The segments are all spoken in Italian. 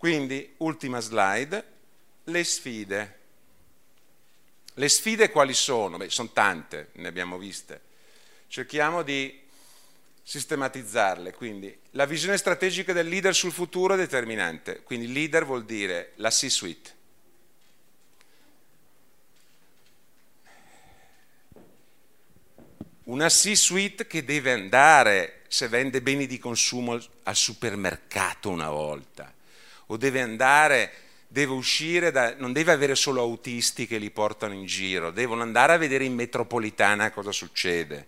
Quindi, ultima slide, le sfide. Le sfide quali sono? Beh, sono tante, ne abbiamo viste. Cerchiamo di sistematizzarle. Quindi, la visione strategica del leader sul futuro è determinante. Quindi, leader vuol dire la C-suite. Una C-suite che deve andare, se vende beni di consumo, al supermercato una volta, o deve andare deve uscire, da, non deve avere solo autisti che li portano in giro, devono andare a vedere in metropolitana cosa succede.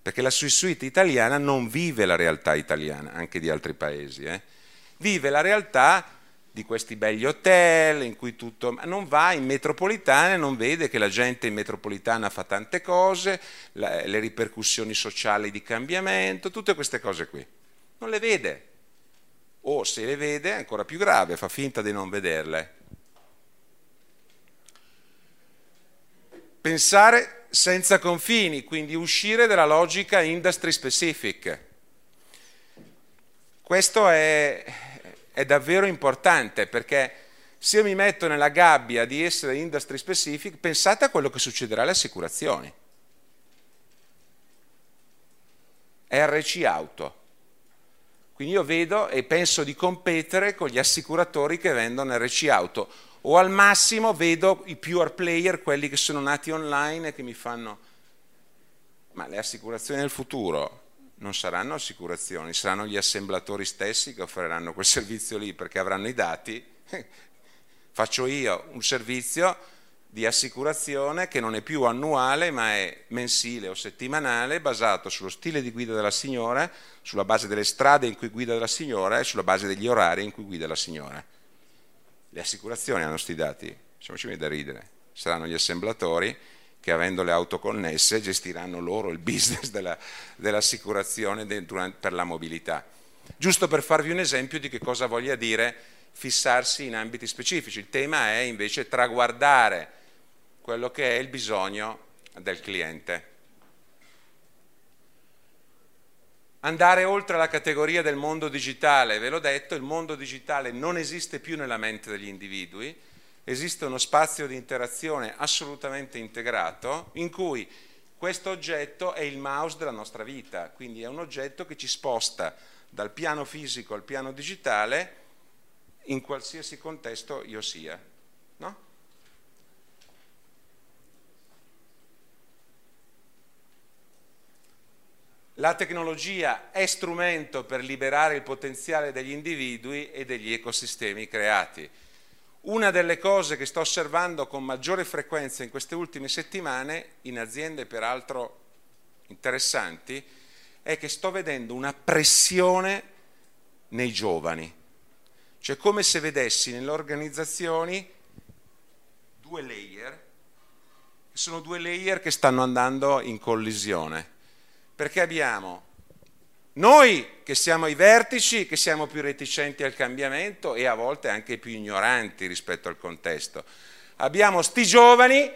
Perché la suite italiana non vive la realtà italiana, anche di altri paesi, eh? vive la realtà di questi begli hotel in cui tutto... ma non va in metropolitana e non vede che la gente in metropolitana fa tante cose, le ripercussioni sociali di cambiamento, tutte queste cose qui. Non le vede, o se le vede è ancora più grave, fa finta di non vederle. Pensare senza confini, quindi uscire dalla logica industry specific. Questo è, è davvero importante perché se io mi metto nella gabbia di essere industry specific, pensate a quello che succederà alle assicurazioni. RC Auto quindi io vedo e penso di competere con gli assicuratori che vendono RC Auto o al massimo vedo i pure player, quelli che sono nati online e che mi fanno... Ma le assicurazioni del futuro non saranno assicurazioni, saranno gli assemblatori stessi che offriranno quel servizio lì perché avranno i dati. Faccio io un servizio di assicurazione che non è più annuale ma è mensile o settimanale basato sullo stile di guida della signora, sulla base delle strade in cui guida la signora e sulla base degli orari in cui guida la signora. Le assicurazioni hanno questi dati, facciamoci da ridere, saranno gli assemblatori che avendo le auto connesse gestiranno loro il business della, dell'assicurazione per la mobilità. Giusto per farvi un esempio di che cosa voglia dire fissarsi in ambiti specifici. Il tema è invece traguardare quello che è il bisogno del cliente. Andare oltre la categoria del mondo digitale, ve l'ho detto, il mondo digitale non esiste più nella mente degli individui, esiste uno spazio di interazione assolutamente integrato in cui questo oggetto è il mouse della nostra vita, quindi è un oggetto che ci sposta dal piano fisico al piano digitale in qualsiasi contesto io sia. No? La tecnologia è strumento per liberare il potenziale degli individui e degli ecosistemi creati. Una delle cose che sto osservando con maggiore frequenza in queste ultime settimane, in aziende peraltro interessanti, è che sto vedendo una pressione nei giovani. Cioè come se vedessi nelle organizzazioni due layer, che sono due layer che stanno andando in collisione perché abbiamo noi che siamo ai vertici, che siamo più reticenti al cambiamento e a volte anche più ignoranti rispetto al contesto. Abbiamo sti giovani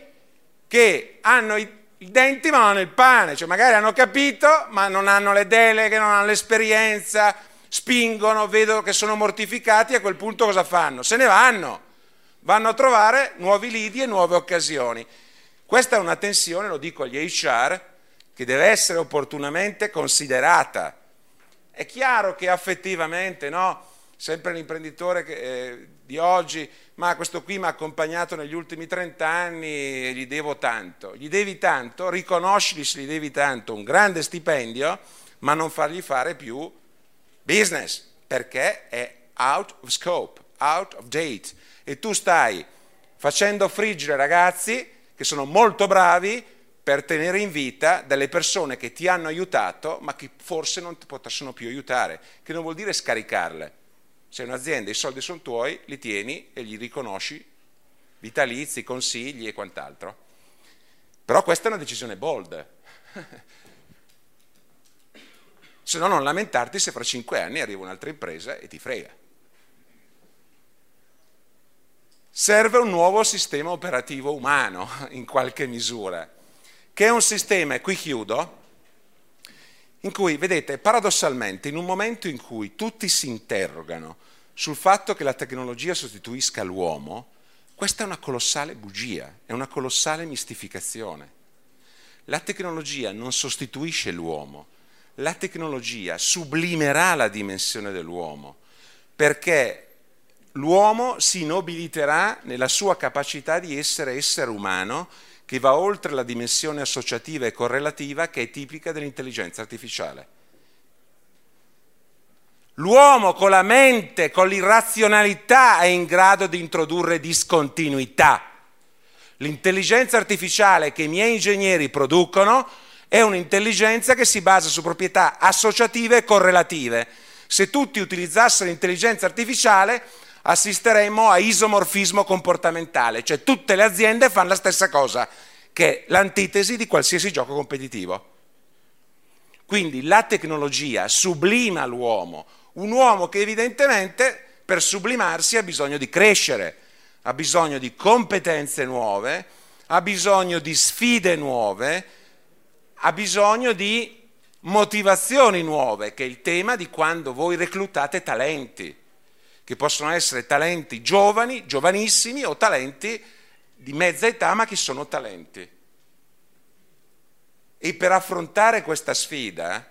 che hanno i, denti ma non hanno il pane, cioè magari hanno capito ma non hanno le deleghe, non hanno l'esperienza, spingono, vedono che sono mortificati, a quel punto cosa fanno? Se ne vanno, vanno a trovare nuovi lidi e nuove occasioni. Questa è una tensione, lo dico agli HR, che deve essere opportunamente considerata. È chiaro che affettivamente, no? Sempre l'imprenditore che, eh, di oggi, ma questo qui mi ha accompagnato negli ultimi 30 anni e gli devo tanto. Gli devi tanto, riconoscili se gli devi tanto un grande stipendio, ma non fargli fare più business, perché è out of scope, out of date. E tu stai facendo friggere ragazzi che sono molto bravi, per tenere in vita delle persone che ti hanno aiutato ma che forse non ti possono più aiutare, che non vuol dire scaricarle. Sei un'azienda, i soldi sono tuoi, li tieni e gli riconosci vitalizi, consigli e quant'altro. Però questa è una decisione bold. se no non lamentarti se fra cinque anni arriva un'altra impresa e ti frega. Serve un nuovo sistema operativo umano in qualche misura che è un sistema, e qui chiudo, in cui, vedete, paradossalmente, in un momento in cui tutti si interrogano sul fatto che la tecnologia sostituisca l'uomo, questa è una colossale bugia, è una colossale mistificazione. La tecnologia non sostituisce l'uomo, la tecnologia sublimerà la dimensione dell'uomo, perché l'uomo si nobiliterà nella sua capacità di essere essere umano che va oltre la dimensione associativa e correlativa che è tipica dell'intelligenza artificiale. L'uomo con la mente, con l'irrazionalità è in grado di introdurre discontinuità. L'intelligenza artificiale che i miei ingegneri producono è un'intelligenza che si basa su proprietà associative e correlative. Se tutti utilizzassero l'intelligenza artificiale assisteremmo a isomorfismo comportamentale, cioè tutte le aziende fanno la stessa cosa, che è l'antitesi di qualsiasi gioco competitivo. Quindi la tecnologia sublima l'uomo, un uomo che evidentemente per sublimarsi ha bisogno di crescere, ha bisogno di competenze nuove, ha bisogno di sfide nuove, ha bisogno di motivazioni nuove, che è il tema di quando voi reclutate talenti che possono essere talenti giovani, giovanissimi o talenti di mezza età, ma che sono talenti. E per affrontare questa sfida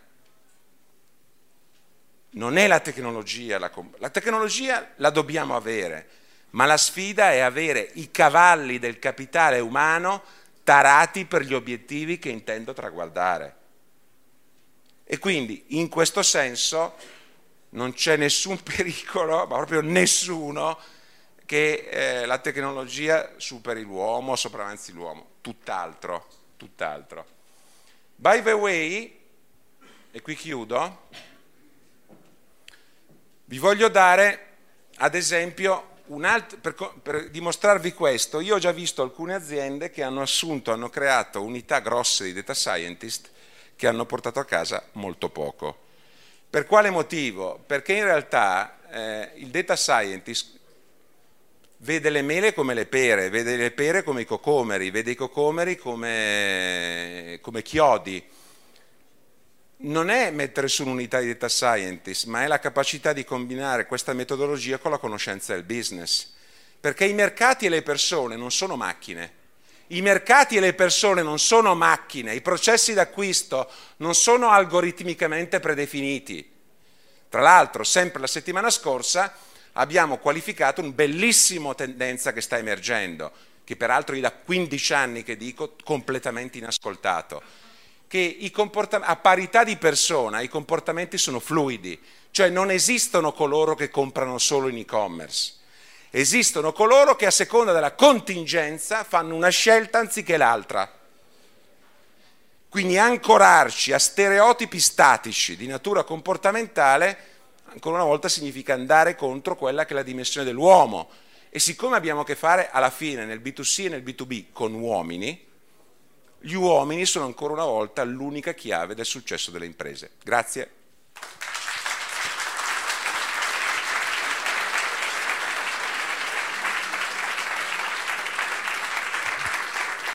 non è la tecnologia, la, la tecnologia la dobbiamo avere, ma la sfida è avere i cavalli del capitale umano tarati per gli obiettivi che intendo traguardare. E quindi in questo senso non c'è nessun pericolo, ma proprio nessuno, che eh, la tecnologia superi l'uomo, sopravanzi l'uomo, tutt'altro, tutt'altro. By the way, e qui chiudo, vi voglio dare ad esempio altro, per, per, dimostrarvi questo, io ho già visto alcune aziende che hanno assunto, hanno creato unità grosse di data scientist che hanno portato a casa molto poco. Per quale motivo? Perché in realtà eh, il data scientist vede le mele come le pere, vede le pere come i cocomeri, vede i cocomeri come, come chiodi. Non è mettere su un'unità di data scientist, ma è la capacità di combinare questa metodologia con la conoscenza del business. Perché i mercati e le persone non sono macchine. I mercati e le persone non sono macchine, i processi d'acquisto non sono algoritmicamente predefiniti. Tra l'altro, sempre la settimana scorsa abbiamo qualificato una bellissima tendenza che sta emergendo, che peraltro io da 15 anni che dico completamente inascoltato, che a parità di persona i comportamenti sono fluidi, cioè non esistono coloro che comprano solo in e-commerce Esistono coloro che a seconda della contingenza fanno una scelta anziché l'altra. Quindi ancorarci a stereotipi statici di natura comportamentale, ancora una volta, significa andare contro quella che è la dimensione dell'uomo. E siccome abbiamo a che fare alla fine nel B2C e nel B2B con uomini, gli uomini sono ancora una volta l'unica chiave del successo delle imprese. Grazie.